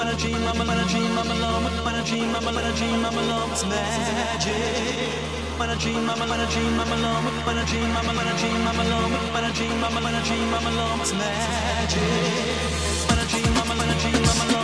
I'm a dream, I'm a dream, I'm alone. I'm a dream, I'm a dream, I'm alone. It's magic. I'm a dream, I'm a dream, I'm alone. I'm a dream, I'm a dream, I'm alone. I'm a dream, I'm a dream, I'm alone. It's magic. I'm a dream, I'm a dream, I'm alone.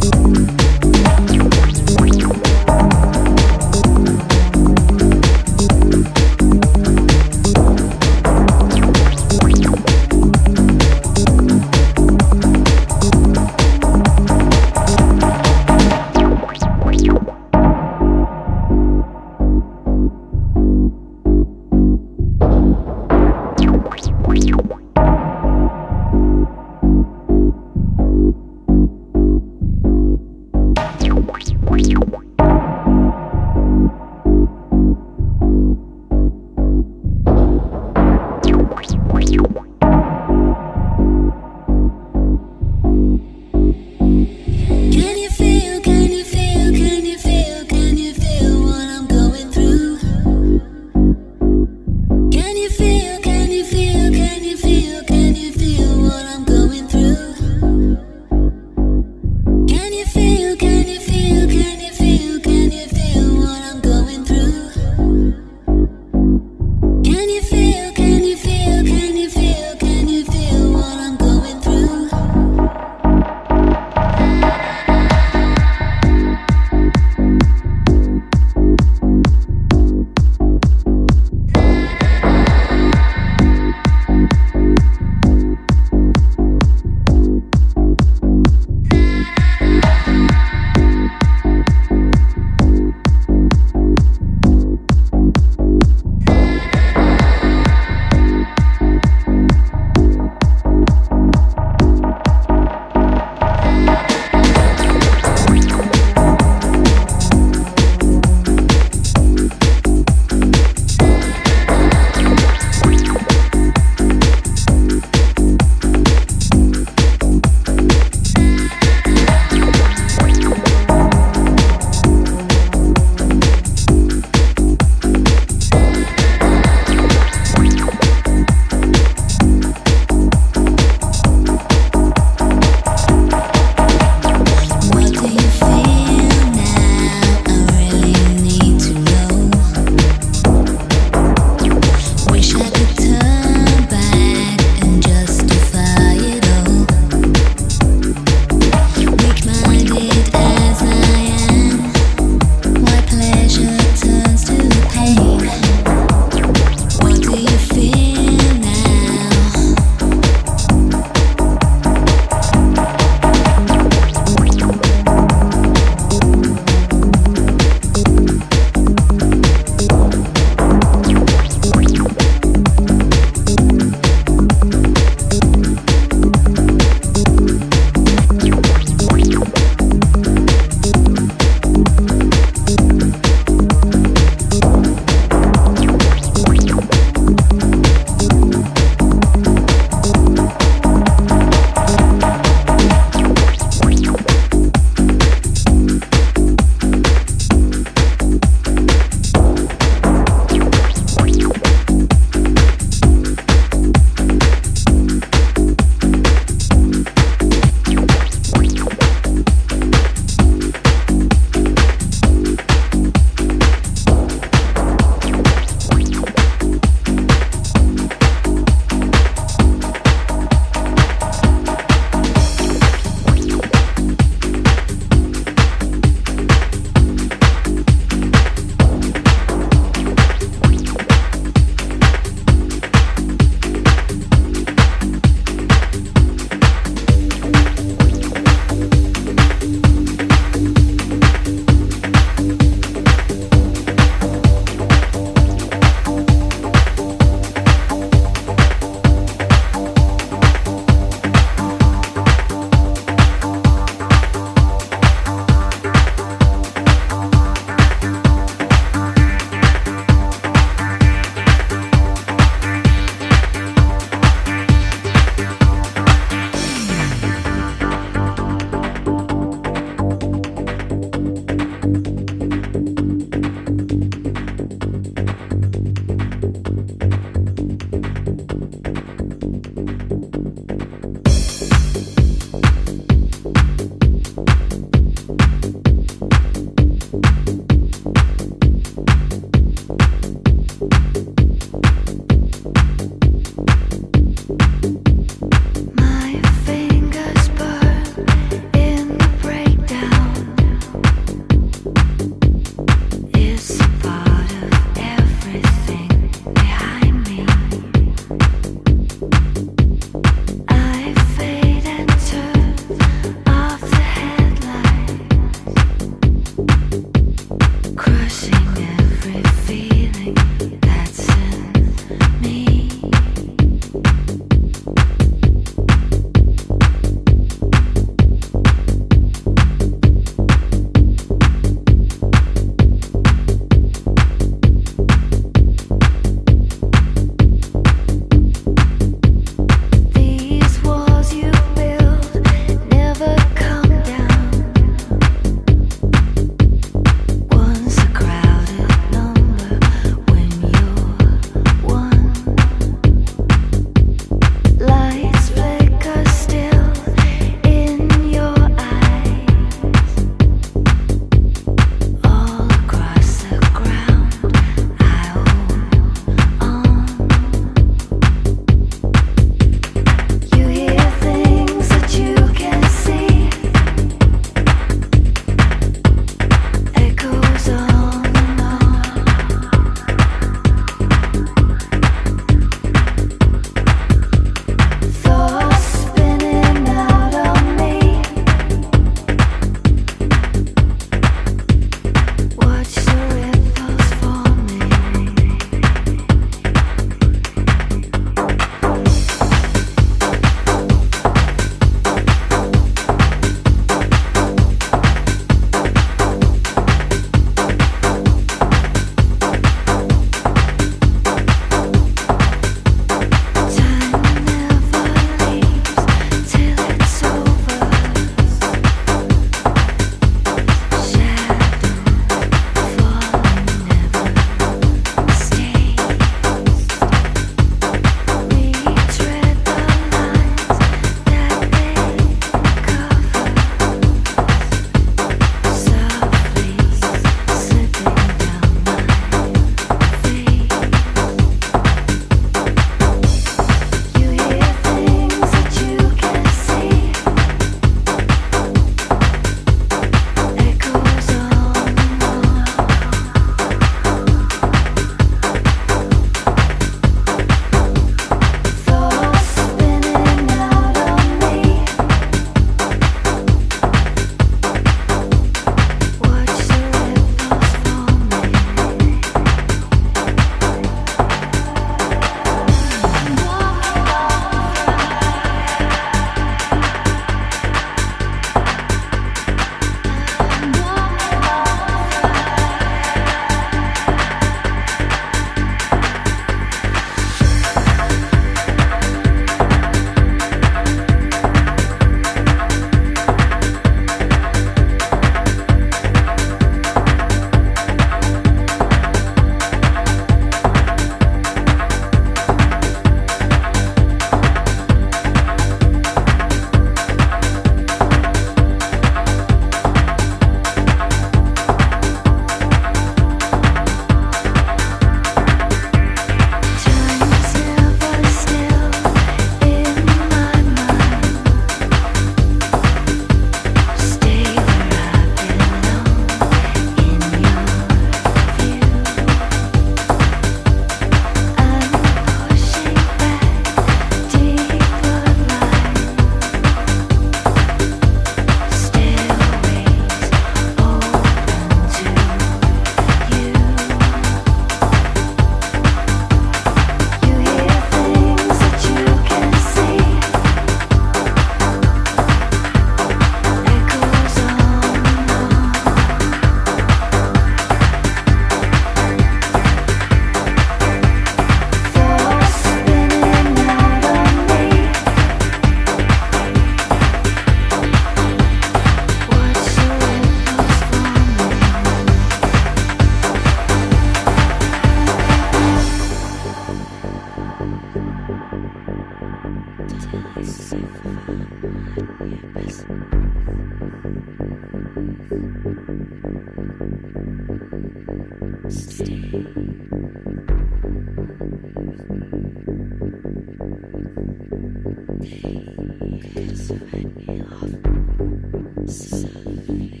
Society.